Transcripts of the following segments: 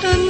con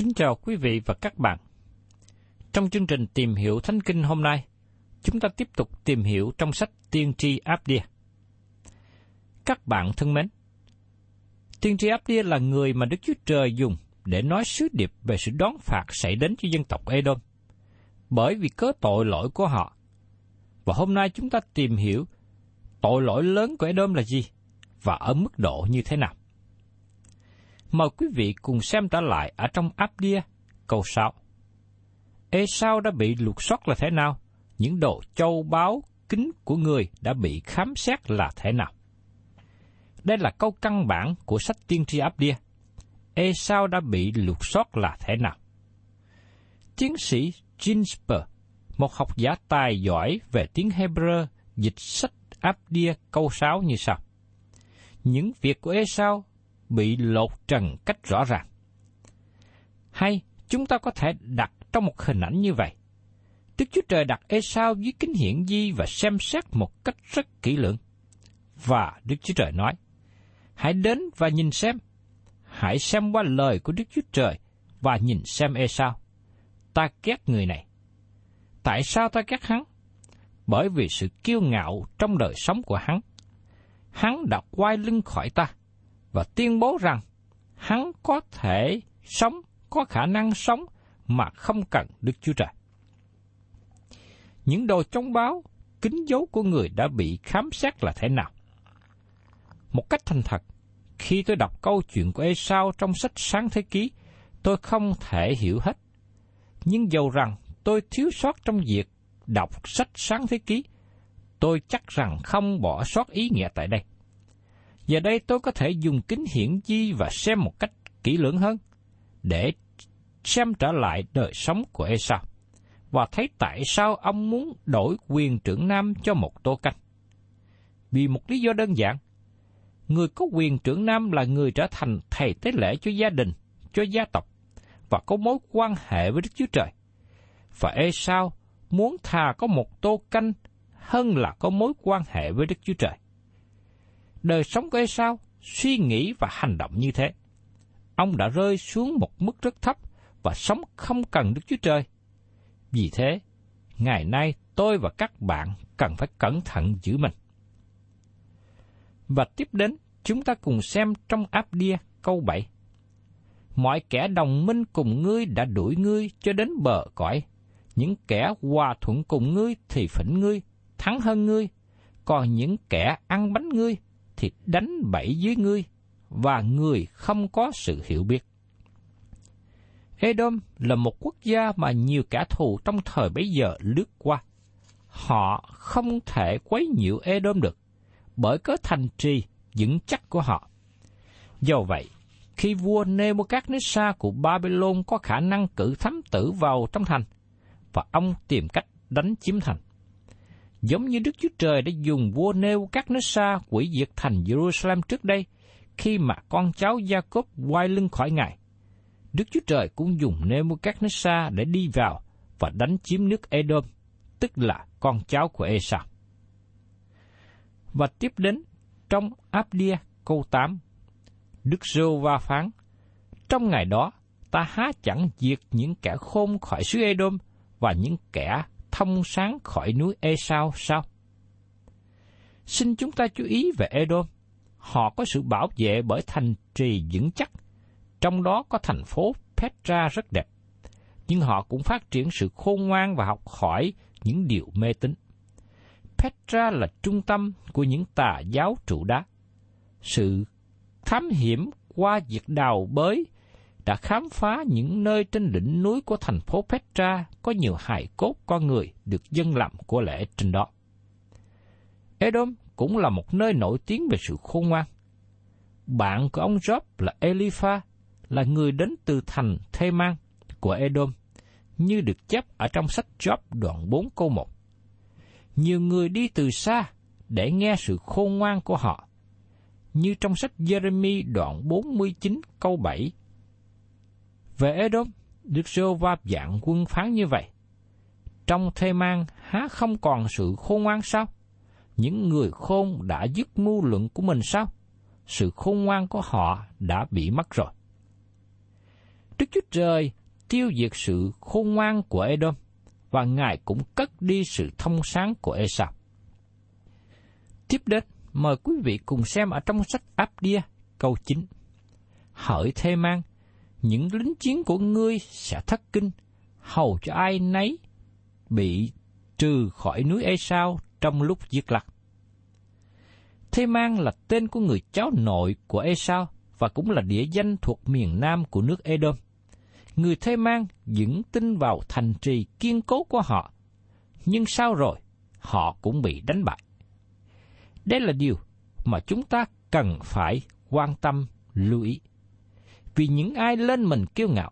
Kính chào quý vị và các bạn. Trong chương trình tìm hiểu Thánh Kinh hôm nay, chúng ta tiếp tục tìm hiểu trong sách Tiên tri Abdia. Các bạn thân mến, Tiên tri Abdia là người mà Đức Chúa Trời dùng để nói sứ điệp về sự đón phạt xảy đến cho dân tộc Edom, bởi vì cớ tội lỗi của họ. Và hôm nay chúng ta tìm hiểu tội lỗi lớn của Edom là gì và ở mức độ như thế nào. Mời quý vị cùng xem trở lại ở trong Abdia câu 6. Esau đã bị lục soát là thế nào? Những đồ châu báu kính của người đã bị khám xét là thế nào? Đây là câu căn bản của sách tiên tri Abdia. Esau đã bị lục soát là thế nào? Tiến sĩ Ginsberg, một học giả tài giỏi về tiếng Hebrew, dịch sách Abdia câu 6 như sau. Những việc của Esau bị lột trần cách rõ ràng. Hay chúng ta có thể đặt trong một hình ảnh như vậy. Đức Chúa Trời đặt Esau dưới kính hiển di và xem xét một cách rất kỹ lưỡng. Và Đức Chúa Trời nói, hãy đến và nhìn xem. Hãy xem qua lời của Đức Chúa Trời và nhìn xem Esau. Ta ghét người này. Tại sao ta ghét hắn? Bởi vì sự kiêu ngạo trong đời sống của hắn. Hắn đã quay lưng khỏi ta và tuyên bố rằng hắn có thể sống, có khả năng sống mà không cần Đức Chúa Trời. Những đồ chống báo, kính dấu của người đã bị khám xét là thế nào? Một cách thành thật, khi tôi đọc câu chuyện của Esau trong sách Sáng Thế Ký, tôi không thể hiểu hết. Nhưng dầu rằng tôi thiếu sót trong việc đọc sách Sáng Thế Ký, tôi chắc rằng không bỏ sót ý nghĩa tại đây. Giờ đây tôi có thể dùng kính hiển vi và xem một cách kỹ lưỡng hơn, để xem trở lại đời sống của Esau, và thấy tại sao ông muốn đổi quyền trưởng nam cho một tô canh. Vì một lý do đơn giản, người có quyền trưởng nam là người trở thành thầy tế lễ cho gia đình, cho gia tộc, và có mối quan hệ với Đức Chúa Trời. Và Esau muốn thà có một tô canh hơn là có mối quan hệ với Đức Chúa Trời đời sống của Esau suy nghĩ và hành động như thế. Ông đã rơi xuống một mức rất thấp và sống không cần Đức Chúa Trời. Vì thế, ngày nay tôi và các bạn cần phải cẩn thận giữ mình. Và tiếp đến, chúng ta cùng xem trong áp đia câu 7. mọi kẻ đồng minh cùng ngươi đã đuổi ngươi cho đến bờ cõi. Những kẻ hòa thuận cùng ngươi thì phỉnh ngươi, thắng hơn ngươi. Còn những kẻ ăn bánh ngươi thì đánh bẫy dưới ngươi, và người không có sự hiểu biết. Edom là một quốc gia mà nhiều kẻ thù trong thời bấy giờ lướt qua. Họ không thể quấy nhiễu Edom được, bởi cớ thành trì vững chắc của họ. Do vậy, khi vua Nebuchadnezzar của Babylon có khả năng cử thám tử vào trong thành, và ông tìm cách đánh chiếm thành. Giống như Đức Chúa Trời đã dùng vua nêu các nước xa quỷ diệt thành Jerusalem trước đây, khi mà con cháu Jacob quay lưng khỏi Ngài. Đức Chúa Trời cũng dùng nêu các nước xa để đi vào và đánh chiếm nước Edom, tức là con cháu của Esau. Và tiếp đến trong Abdia câu 8, Đức Rô Va phán, Trong ngày đó, ta há chẳng diệt những kẻ khôn khỏi xứ Edom và những kẻ thông sáng khỏi núi Esau sao? Xin chúng ta chú ý về Edom. Họ có sự bảo vệ bởi thành trì vững chắc, trong đó có thành phố Petra rất đẹp. Nhưng họ cũng phát triển sự khôn ngoan và học hỏi những điều mê tín. Petra là trung tâm của những tà giáo trụ đá. Sự thám hiểm qua việc đào bới đã khám phá những nơi trên đỉnh núi của thành phố Petra có nhiều hài cốt con người được dân làm của lễ trên đó. Edom cũng là một nơi nổi tiếng về sự khôn ngoan. Bạn của ông Job là Elipha, là người đến từ thành Thê Mang của Edom, như được chép ở trong sách Job đoạn 4 câu 1. Nhiều người đi từ xa để nghe sự khôn ngoan của họ, như trong sách Jeremy đoạn 49 câu 7. Về Edom, Đức Sô Va dạng quân phán như vậy. Trong thê mang há không còn sự khôn ngoan sao? Những người khôn đã dứt mưu luận của mình sao? Sự khôn ngoan của họ đã bị mất rồi. Đức Chúa Trời tiêu diệt sự khôn ngoan của Edom, và Ngài cũng cất đi sự thông sáng của Esau. Tiếp đến, mời quý vị cùng xem ở trong sách Abdia câu 9. Hỡi thê mang, những lính chiến của ngươi sẽ thất kinh, hầu cho ai nấy bị trừ khỏi núi Esau trong lúc giết lặc. Thê mang là tên của người cháu nội của Esau và cũng là địa danh thuộc miền nam của nước Edom. Người Thê mang vững tin vào thành trì kiên cố của họ, nhưng sau rồi họ cũng bị đánh bại. Đây là điều mà chúng ta cần phải quan tâm lưu ý. Vì những ai lên mình kiêu ngạo,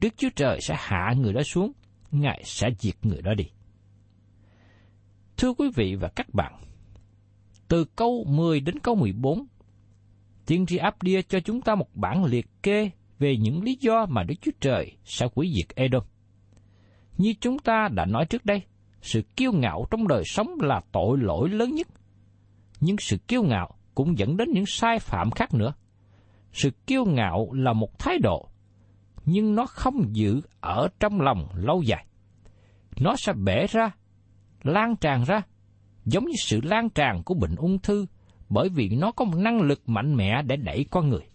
Đức Chúa Trời sẽ hạ người đó xuống, Ngài sẽ diệt người đó đi. Thưa quý vị và các bạn, từ câu 10 đến câu 14, Tiên tri Abdia cho chúng ta một bản liệt kê về những lý do mà Đức Chúa Trời sẽ hủy diệt Edom. Như chúng ta đã nói trước đây, sự kiêu ngạo trong đời sống là tội lỗi lớn nhất. Nhưng sự kiêu ngạo cũng dẫn đến những sai phạm khác nữa. Sự kiêu ngạo là một thái độ, nhưng nó không giữ ở trong lòng lâu dài. Nó sẽ bể ra, lan tràn ra, giống như sự lan tràn của bệnh ung thư, bởi vì nó có một năng lực mạnh mẽ để đẩy con người.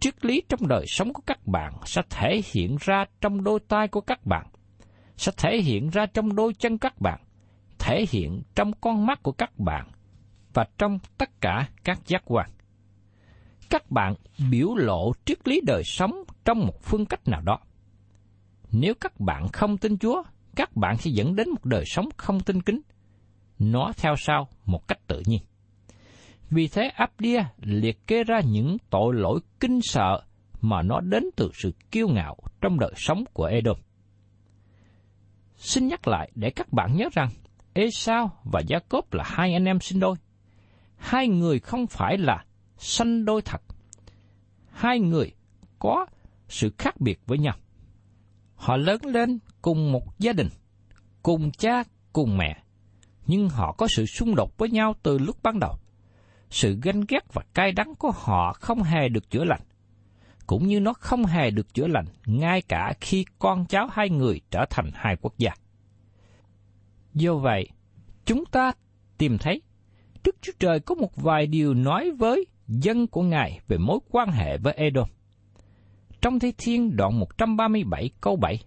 Triết lý trong đời sống của các bạn sẽ thể hiện ra trong đôi tay của các bạn, sẽ thể hiện ra trong đôi chân các bạn, thể hiện trong con mắt của các bạn và trong tất cả các giác quan. Các bạn biểu lộ triết lý đời sống trong một phương cách nào đó. Nếu các bạn không tin Chúa, các bạn sẽ dẫn đến một đời sống không tin kính. Nó theo sau một cách tự nhiên. Vì thế Abdia liệt kê ra những tội lỗi kinh sợ mà nó đến từ sự kiêu ngạo trong đời sống của Edom. Xin nhắc lại để các bạn nhớ rằng Esau và Jacob là hai anh em sinh đôi. Hai người không phải là sanh đôi thật. Hai người có sự khác biệt với nhau. Họ lớn lên cùng một gia đình, cùng cha, cùng mẹ, nhưng họ có sự xung đột với nhau từ lúc ban đầu sự ganh ghét và cay đắng của họ không hề được chữa lành, cũng như nó không hề được chữa lành ngay cả khi con cháu hai người trở thành hai quốc gia. Do vậy, chúng ta tìm thấy Đức Chúa Trời có một vài điều nói với dân của Ngài về mối quan hệ với Edom. Trong Thi Thiên đoạn 137 câu 7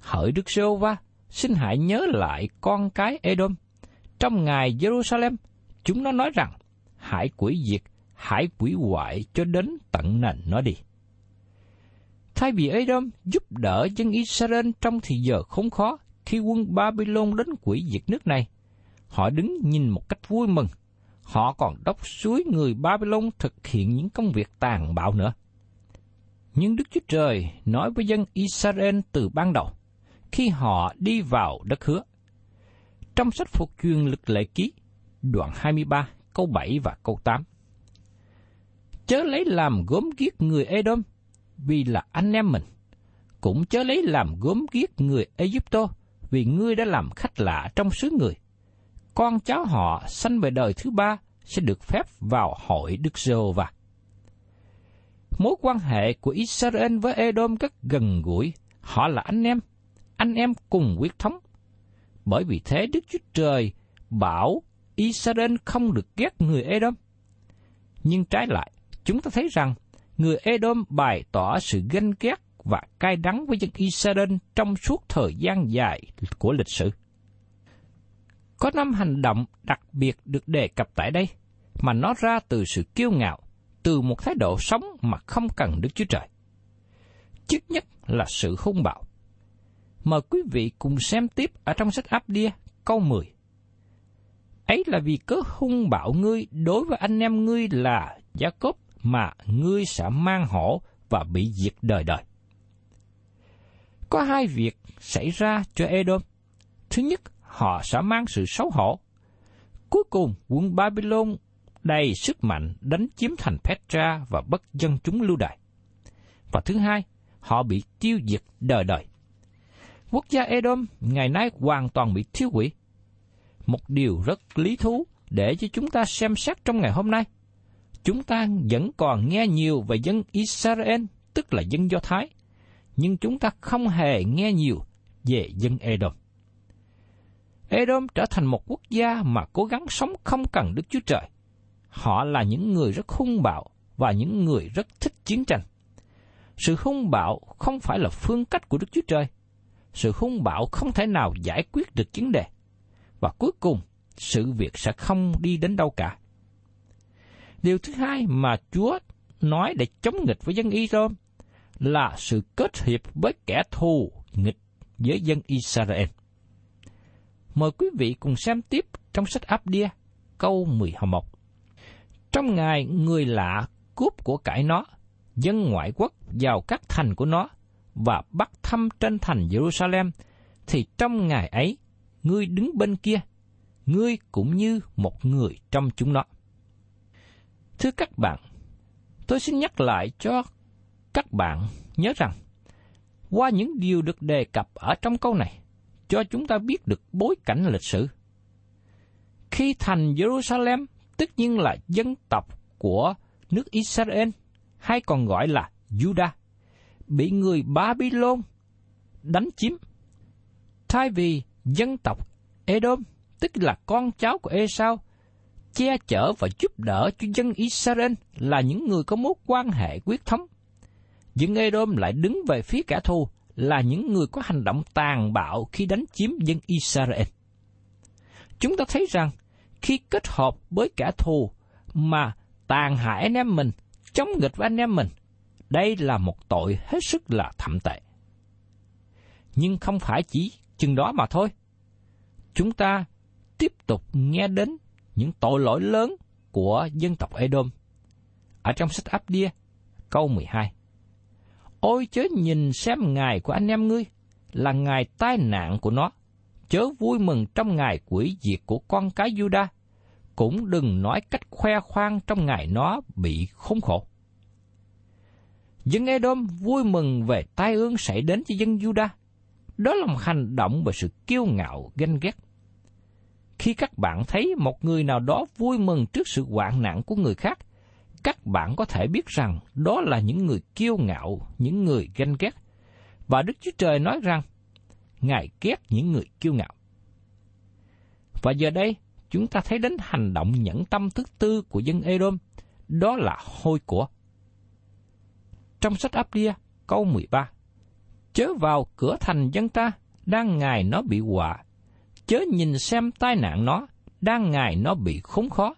Hỡi Đức giê va xin hãy nhớ lại con cái Edom. Trong ngày Jerusalem, chúng nó nói rằng, hãy quỷ diệt, hãy quỷ hoại cho đến tận nền nó đi. Thay vì Edom giúp đỡ dân Israel trong thì giờ khốn khó khi quân Babylon đến quỷ diệt nước này, họ đứng nhìn một cách vui mừng. Họ còn đốc suối người Babylon thực hiện những công việc tàn bạo nữa. Nhưng Đức Chúa Trời nói với dân Israel từ ban đầu, khi họ đi vào đất hứa. Trong sách phục truyền lực lệ ký, đoạn 23, câu 7 và câu 8. Chớ lấy làm gốm ghiếc người Edom, vì là anh em mình. Cũng chớ lấy làm gốm ghiếc người Egypto, vì ngươi đã làm khách lạ trong xứ người. Con cháu họ sanh về đời thứ ba sẽ được phép vào hội Đức giê va Mối quan hệ của Israel với Edom rất gần gũi, họ là anh em, anh em cùng quyết thống. Bởi vì thế Đức Chúa Trời bảo Israel không được ghét người Edom. Nhưng trái lại, chúng ta thấy rằng người Edom bày tỏ sự ganh ghét và cay đắng với dân Israel trong suốt thời gian dài của lịch sử. Có năm hành động đặc biệt được đề cập tại đây, mà nó ra từ sự kiêu ngạo, từ một thái độ sống mà không cần Đức Chúa Trời. Trước nhất là sự hung bạo. Mời quý vị cùng xem tiếp ở trong sách áp đia câu 10. Ấy là vì cớ hung bạo ngươi đối với anh em ngươi là Gia Cốp mà ngươi sẽ mang hổ và bị diệt đời đời. Có hai việc xảy ra cho Edom. Thứ nhất, họ sẽ mang sự xấu hổ. Cuối cùng, quân Babylon đầy sức mạnh đánh chiếm thành Petra và bắt dân chúng lưu đày. Và thứ hai, họ bị tiêu diệt đời đời quốc gia Edom ngày nay hoàn toàn bị thiếu hủy. Một điều rất lý thú để cho chúng ta xem xét trong ngày hôm nay. Chúng ta vẫn còn nghe nhiều về dân Israel, tức là dân Do Thái, nhưng chúng ta không hề nghe nhiều về dân Edom. Edom trở thành một quốc gia mà cố gắng sống không cần Đức Chúa Trời. Họ là những người rất hung bạo và những người rất thích chiến tranh. Sự hung bạo không phải là phương cách của Đức Chúa Trời, sự hung bạo không thể nào giải quyết được vấn đề. Và cuối cùng, sự việc sẽ không đi đến đâu cả. Điều thứ hai mà Chúa nói để chống nghịch với dân Israel là sự kết hiệp với kẻ thù nghịch với dân Israel. Mời quý vị cùng xem tiếp trong sách Abdia, câu 11. Trong ngày người lạ cướp của cải nó, dân ngoại quốc vào các thành của nó, và bắt thăm trên thành Jerusalem, thì trong ngày ấy, ngươi đứng bên kia, ngươi cũng như một người trong chúng nó. Thưa các bạn, tôi xin nhắc lại cho các bạn nhớ rằng, qua những điều được đề cập ở trong câu này, cho chúng ta biết được bối cảnh lịch sử. Khi thành Jerusalem, tất nhiên là dân tộc của nước Israel, hay còn gọi là Judah, bị người Babylon đánh chiếm. Thay vì dân tộc Edom, tức là con cháu của Esau, che chở và giúp đỡ cho dân Israel là những người có mối quan hệ quyết thống. Dân Edom lại đứng về phía kẻ thù là những người có hành động tàn bạo khi đánh chiếm dân Israel. Chúng ta thấy rằng khi kết hợp với kẻ thù mà tàn hại anh em mình, chống nghịch với anh em mình, đây là một tội hết sức là thậm tệ. Nhưng không phải chỉ chừng đó mà thôi. Chúng ta tiếp tục nghe đến những tội lỗi lớn của dân tộc Edom. Ở trong sách Áp Đia, câu 12. Ôi chớ nhìn xem ngày của anh em ngươi là ngày tai nạn của nó, chớ vui mừng trong ngày quỷ diệt của con cái Juda, cũng đừng nói cách khoe khoang trong ngày nó bị khốn khổ. Dân Edom vui mừng về tai ương xảy đến cho dân Juda. Đó là một hành động và sự kiêu ngạo ganh ghét. Khi các bạn thấy một người nào đó vui mừng trước sự hoạn nạn của người khác, các bạn có thể biết rằng đó là những người kiêu ngạo, những người ganh ghét. Và Đức Chúa Trời nói rằng, Ngài ghét những người kiêu ngạo. Và giờ đây, chúng ta thấy đến hành động nhẫn tâm thứ tư của dân Edom, đó là hôi của. trong sách Abdia câu 13. Chớ vào cửa thành dân ta, đang ngày nó bị họa. Chớ nhìn xem tai nạn nó, đang ngày nó bị khốn khó.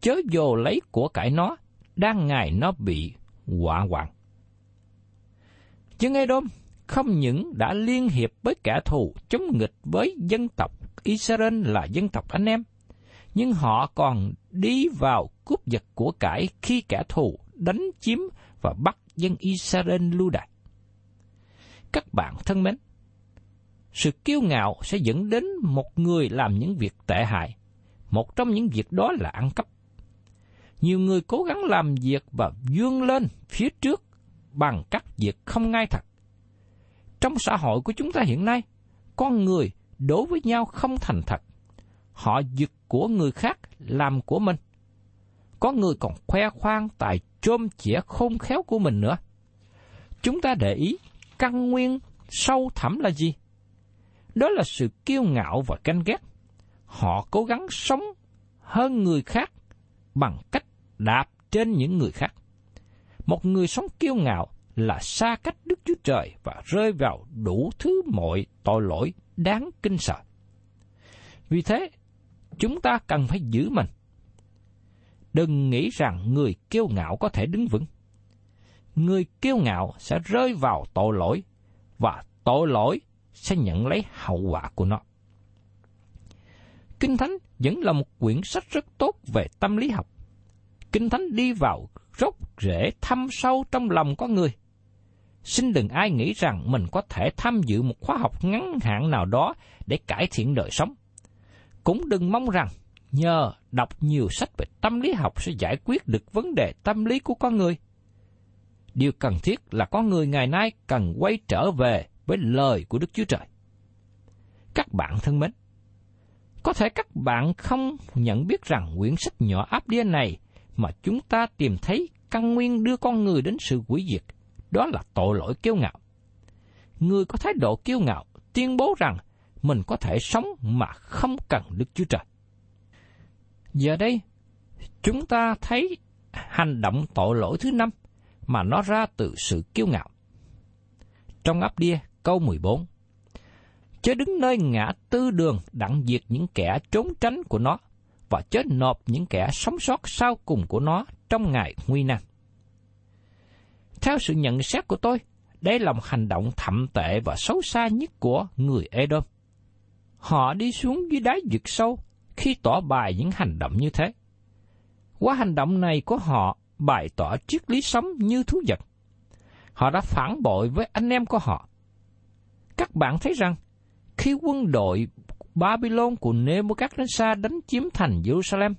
Chớ dồ lấy của cải nó, đang ngày nó bị quả hoạn. Dân Edom không những đã liên hiệp với kẻ thù chống nghịch với dân tộc Israel là dân tộc anh em, nhưng họ còn đi vào cướp giật của cải khi kẻ thù đánh chiếm và bắt dân Israel lưu đày. Các bạn thân mến, sự kiêu ngạo sẽ dẫn đến một người làm những việc tệ hại. Một trong những việc đó là ăn cắp. Nhiều người cố gắng làm việc và vươn lên phía trước bằng các việc không ngay thật. Trong xã hội của chúng ta hiện nay, con người đối với nhau không thành thật. Họ giật của người khác làm của mình. Có người còn khoe khoang tài trôm chĩa khôn khéo của mình nữa. Chúng ta để ý căn nguyên sâu thẳm là gì? Đó là sự kiêu ngạo và ganh ghét. Họ cố gắng sống hơn người khác bằng cách đạp trên những người khác. Một người sống kiêu ngạo là xa cách Đức Chúa Trời và rơi vào đủ thứ mọi tội lỗi đáng kinh sợ. Vì thế, chúng ta cần phải giữ mình. Đừng nghĩ rằng người kiêu ngạo có thể đứng vững. Người kiêu ngạo sẽ rơi vào tội lỗi và tội lỗi sẽ nhận lấy hậu quả của nó. Kinh Thánh vẫn là một quyển sách rất tốt về tâm lý học. Kinh Thánh đi vào rốt rễ thâm sâu trong lòng con người. Xin đừng ai nghĩ rằng mình có thể tham dự một khóa học ngắn hạn nào đó để cải thiện đời sống. Cũng đừng mong rằng nhờ đọc nhiều sách về tâm lý học sẽ giải quyết được vấn đề tâm lý của con người. Điều cần thiết là con người ngày nay cần quay trở về với lời của Đức Chúa Trời. Các bạn thân mến, có thể các bạn không nhận biết rằng quyển sách nhỏ áp đia này mà chúng ta tìm thấy căn nguyên đưa con người đến sự hủy diệt, đó là tội lỗi kiêu ngạo. Người có thái độ kiêu ngạo tuyên bố rằng mình có thể sống mà không cần Đức Chúa Trời. Giờ đây, chúng ta thấy hành động tội lỗi thứ năm mà nó ra từ sự kiêu ngạo. Trong áp đia câu 14 Chớ đứng nơi ngã tư đường đặng diệt những kẻ trốn tránh của nó, và chết nộp những kẻ sống sót sau cùng của nó trong ngày nguy nan. Theo sự nhận xét của tôi, đây là một hành động thậm tệ và xấu xa nhất của người Edom. Họ đi xuống dưới đáy vực sâu khi tỏ bài những hành động như thế. Qua hành động này của họ bày tỏ triết lý sống như thú vật. Họ đã phản bội với anh em của họ. Các bạn thấy rằng, khi quân đội Babylon của Nebuchadnezzar đánh chiếm thành Jerusalem,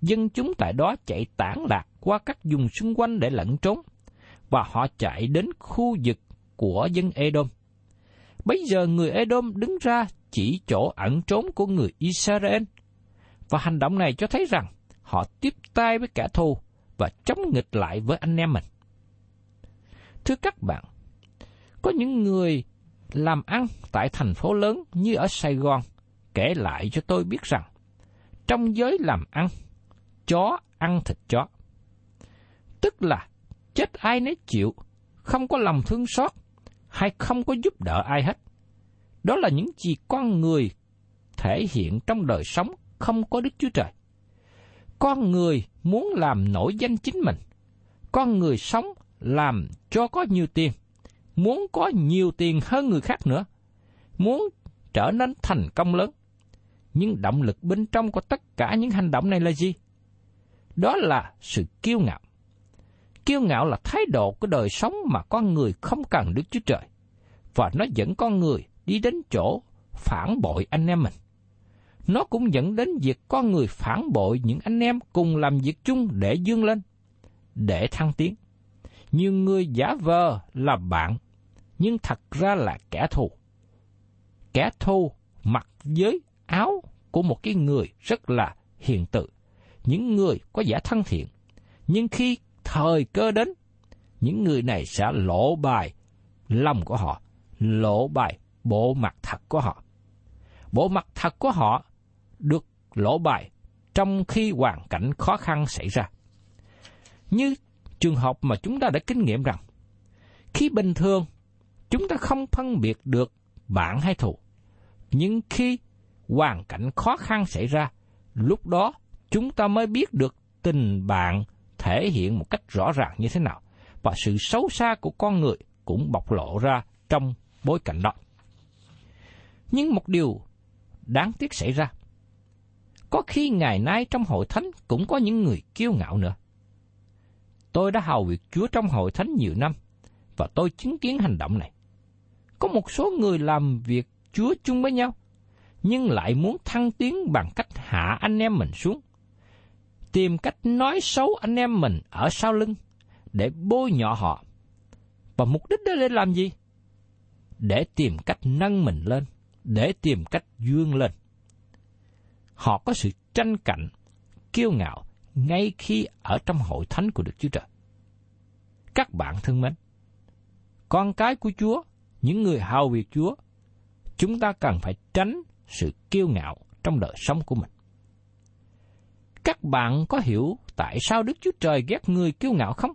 dân chúng tại đó chạy tản lạc qua các vùng xung quanh để lẩn trốn, và họ chạy đến khu vực của dân Edom. Bây giờ người Edom đứng ra chỉ chỗ ẩn trốn của người Israel, và hành động này cho thấy rằng họ tiếp tay với kẻ thù và chống nghịch lại với anh em mình. Thưa các bạn, có những người làm ăn tại thành phố lớn như ở Sài Gòn kể lại cho tôi biết rằng trong giới làm ăn, chó ăn thịt chó. Tức là chết ai nấy chịu, không có lòng thương xót hay không có giúp đỡ ai hết. Đó là những gì con người thể hiện trong đời sống không có Đức Chúa Trời. Con người muốn làm nổi danh chính mình. Con người sống làm cho có nhiều tiền. Muốn có nhiều tiền hơn người khác nữa. Muốn trở nên thành công lớn. Nhưng động lực bên trong của tất cả những hành động này là gì? Đó là sự kiêu ngạo. Kiêu ngạo là thái độ của đời sống mà con người không cần Đức Chúa Trời. Và nó dẫn con người đi đến chỗ phản bội anh em mình nó cũng dẫn đến việc con người phản bội những anh em cùng làm việc chung để dương lên, để thăng tiến. Nhiều người giả vờ là bạn, nhưng thật ra là kẻ thù. Kẻ thù mặc giới của một cái người rất là hiền tự, những người có giả thân thiện. Nhưng khi thời cơ đến, những người này sẽ lộ bài lòng của họ, lộ bài bộ mặt thật của họ. Bộ mặt thật của họ được lộ bài trong khi hoàn cảnh khó khăn xảy ra. Như trường hợp mà chúng ta đã kinh nghiệm rằng, Khi bình thường, chúng ta không phân biệt được bạn hay thù. Nhưng khi hoàn cảnh khó khăn xảy ra, lúc đó chúng ta mới biết được tình bạn thể hiện một cách rõ ràng như thế nào và sự xấu xa của con người cũng bộc lộ ra trong bối cảnh đó. Nhưng một điều đáng tiếc xảy ra. Có khi ngày nay trong hội thánh cũng có những người kiêu ngạo nữa. Tôi đã hầu việc Chúa trong hội thánh nhiều năm, và tôi chứng kiến hành động này. Có một số người làm việc Chúa chung với nhau, nhưng lại muốn thăng tiến bằng cách hạ anh em mình xuống. Tìm cách nói xấu anh em mình ở sau lưng, để bôi nhọ họ. Và mục đích đó để làm gì? Để tìm cách nâng mình lên, để tìm cách dương lên. Họ có sự tranh cạnh, kiêu ngạo ngay khi ở trong hội thánh của Đức Chúa Trời. Các bạn thân mến, con cái của Chúa, những người hào việc Chúa, chúng ta cần phải tránh sự kiêu ngạo trong đời sống của mình. Các bạn có hiểu tại sao Đức Chúa Trời ghét người kiêu ngạo không?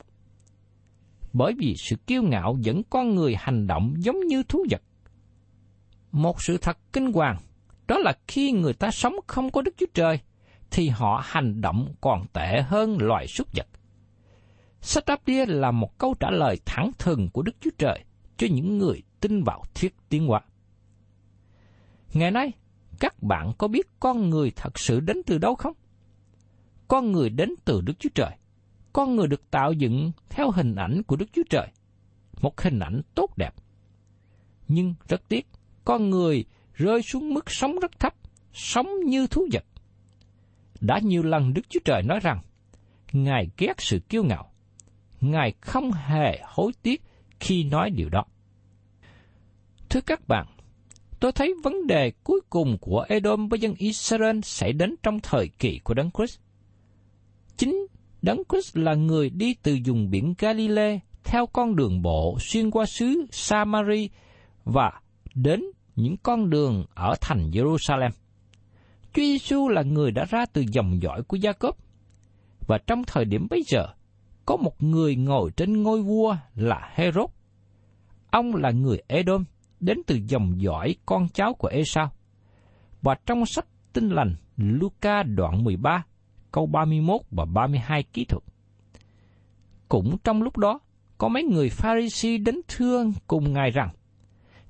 Bởi vì sự kiêu ngạo dẫn con người hành động giống như thú vật. Một sự thật kinh hoàng, đó là khi người ta sống không có Đức Chúa Trời, thì họ hành động còn tệ hơn loài súc vật. Sách đáp đia là một câu trả lời thẳng thừng của Đức Chúa Trời cho những người tin vào thuyết tiến hóa. Ngày nay, các bạn có biết con người thật sự đến từ đâu không? Con người đến từ Đức Chúa Trời. Con người được tạo dựng theo hình ảnh của Đức Chúa Trời. Một hình ảnh tốt đẹp. Nhưng rất tiếc, con người rơi xuống mức sống rất thấp, sống như thú vật. Đã nhiều lần Đức Chúa Trời nói rằng, Ngài ghét sự kiêu ngạo, Ngài không hề hối tiếc khi nói điều đó. Thưa các bạn, tôi thấy vấn đề cuối cùng của Edom với dân Israel sẽ đến trong thời kỳ của Đấng Christ. Chính Đấng Christ là người đi từ vùng biển Galilee theo con đường bộ xuyên qua xứ Samari và đến những con đường ở thành Jerusalem. Chúa Giêsu là người đã ra từ dòng dõi của Gia Cốp. Và trong thời điểm bây giờ, có một người ngồi trên ngôi vua là Herod. Ông là người Edom, đến từ dòng dõi con cháu của Esau. Và trong sách tinh lành Luca đoạn 13, câu 31 và 32 kỹ thuật. Cũng trong lúc đó, có mấy người Pharisee đến thương cùng Ngài rằng,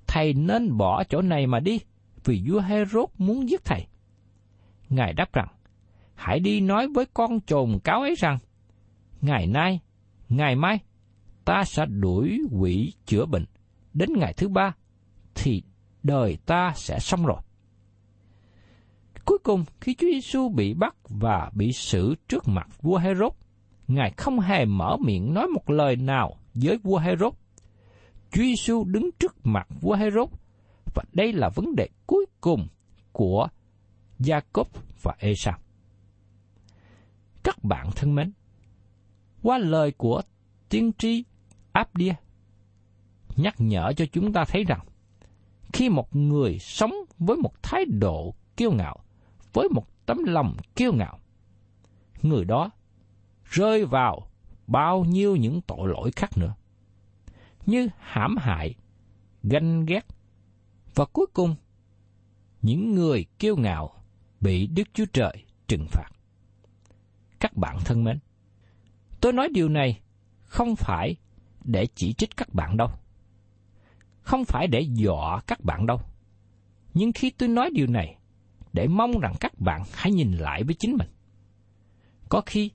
Thầy nên bỏ chỗ này mà đi, vì vua Herod muốn giết thầy. Ngài đáp rằng, hãy đi nói với con trồn cáo ấy rằng, ngày nay, ngày mai, ta sẽ đuổi quỷ chữa bệnh. Đến ngày thứ ba, thì đời ta sẽ xong rồi. Cuối cùng, khi Chúa Giêsu bị bắt và bị xử trước mặt vua Herod, Ngài không hề mở miệng nói một lời nào với vua Herod. Chúa Giêsu đứng trước mặt vua Herod và đây là vấn đề cuối cùng của Jacob và Esau. Các bạn thân mến, qua lời của tiên tri Abdia nhắc nhở cho chúng ta thấy rằng khi một người sống với một thái độ kiêu ngạo, với một tấm lòng kiêu ngạo, người đó rơi vào bao nhiêu những tội lỗi khác nữa, như hãm hại, ganh ghét, và cuối cùng, những người kiêu ngạo bị Đức Chúa Trời trừng phạt. Các bạn thân mến, tôi nói điều này không phải để chỉ trích các bạn đâu. Không phải để dọa các bạn đâu. Nhưng khi tôi nói điều này, để mong rằng các bạn hãy nhìn lại với chính mình. Có khi,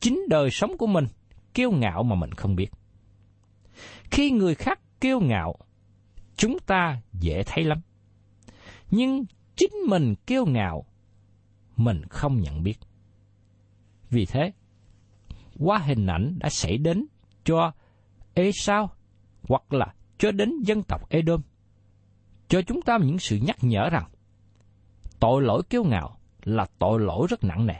chính đời sống của mình kiêu ngạo mà mình không biết. Khi người khác kiêu ngạo, chúng ta dễ thấy lắm. Nhưng chính mình kiêu ngạo, mình không nhận biết. Vì thế, qua hình ảnh đã xảy đến cho Esau hoặc là cho đến dân tộc Edom, cho chúng ta những sự nhắc nhở rằng tội lỗi kiêu ngạo là tội lỗi rất nặng nề.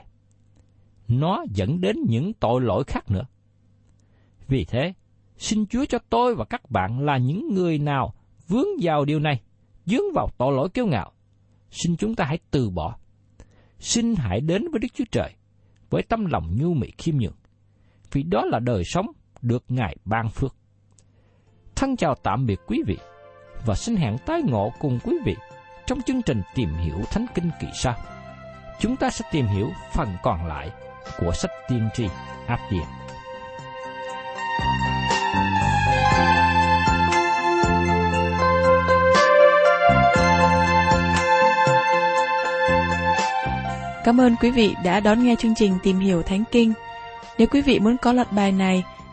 Nó dẫn đến những tội lỗi khác nữa. Vì thế, xin Chúa cho tôi và các bạn là những người nào vướng vào điều này, dướng vào tội lỗi kiêu ngạo. Xin chúng ta hãy từ bỏ. Xin hãy đến với Đức Chúa Trời với tâm lòng nhu mì khiêm nhường. Vì đó là đời sống được Ngài ban phước. Thân chào tạm biệt quý vị và xin hẹn tái ngộ cùng quý vị trong chương trình tìm hiểu Thánh Kinh kỳ sau. Chúng ta sẽ tìm hiểu phần còn lại của sách tiên tri Áp điện. Cảm ơn quý vị đã đón nghe chương trình Tìm hiểu Thánh Kinh. Nếu quý vị muốn có loạt bài này,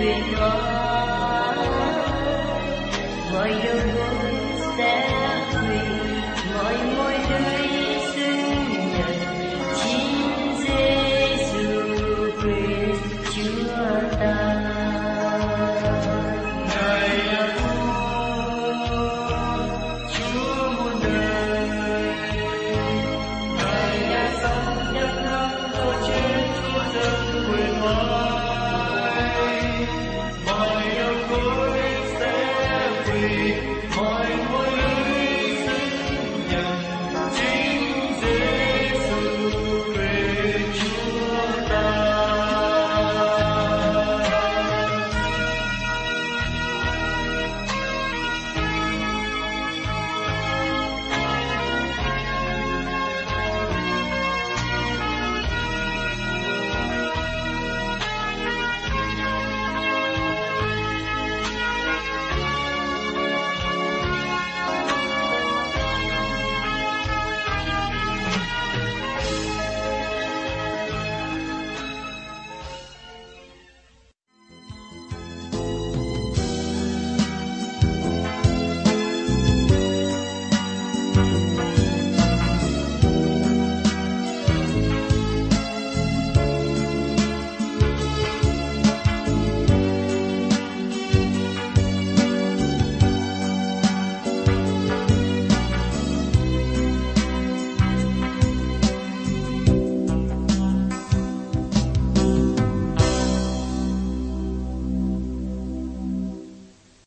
Mọi 有我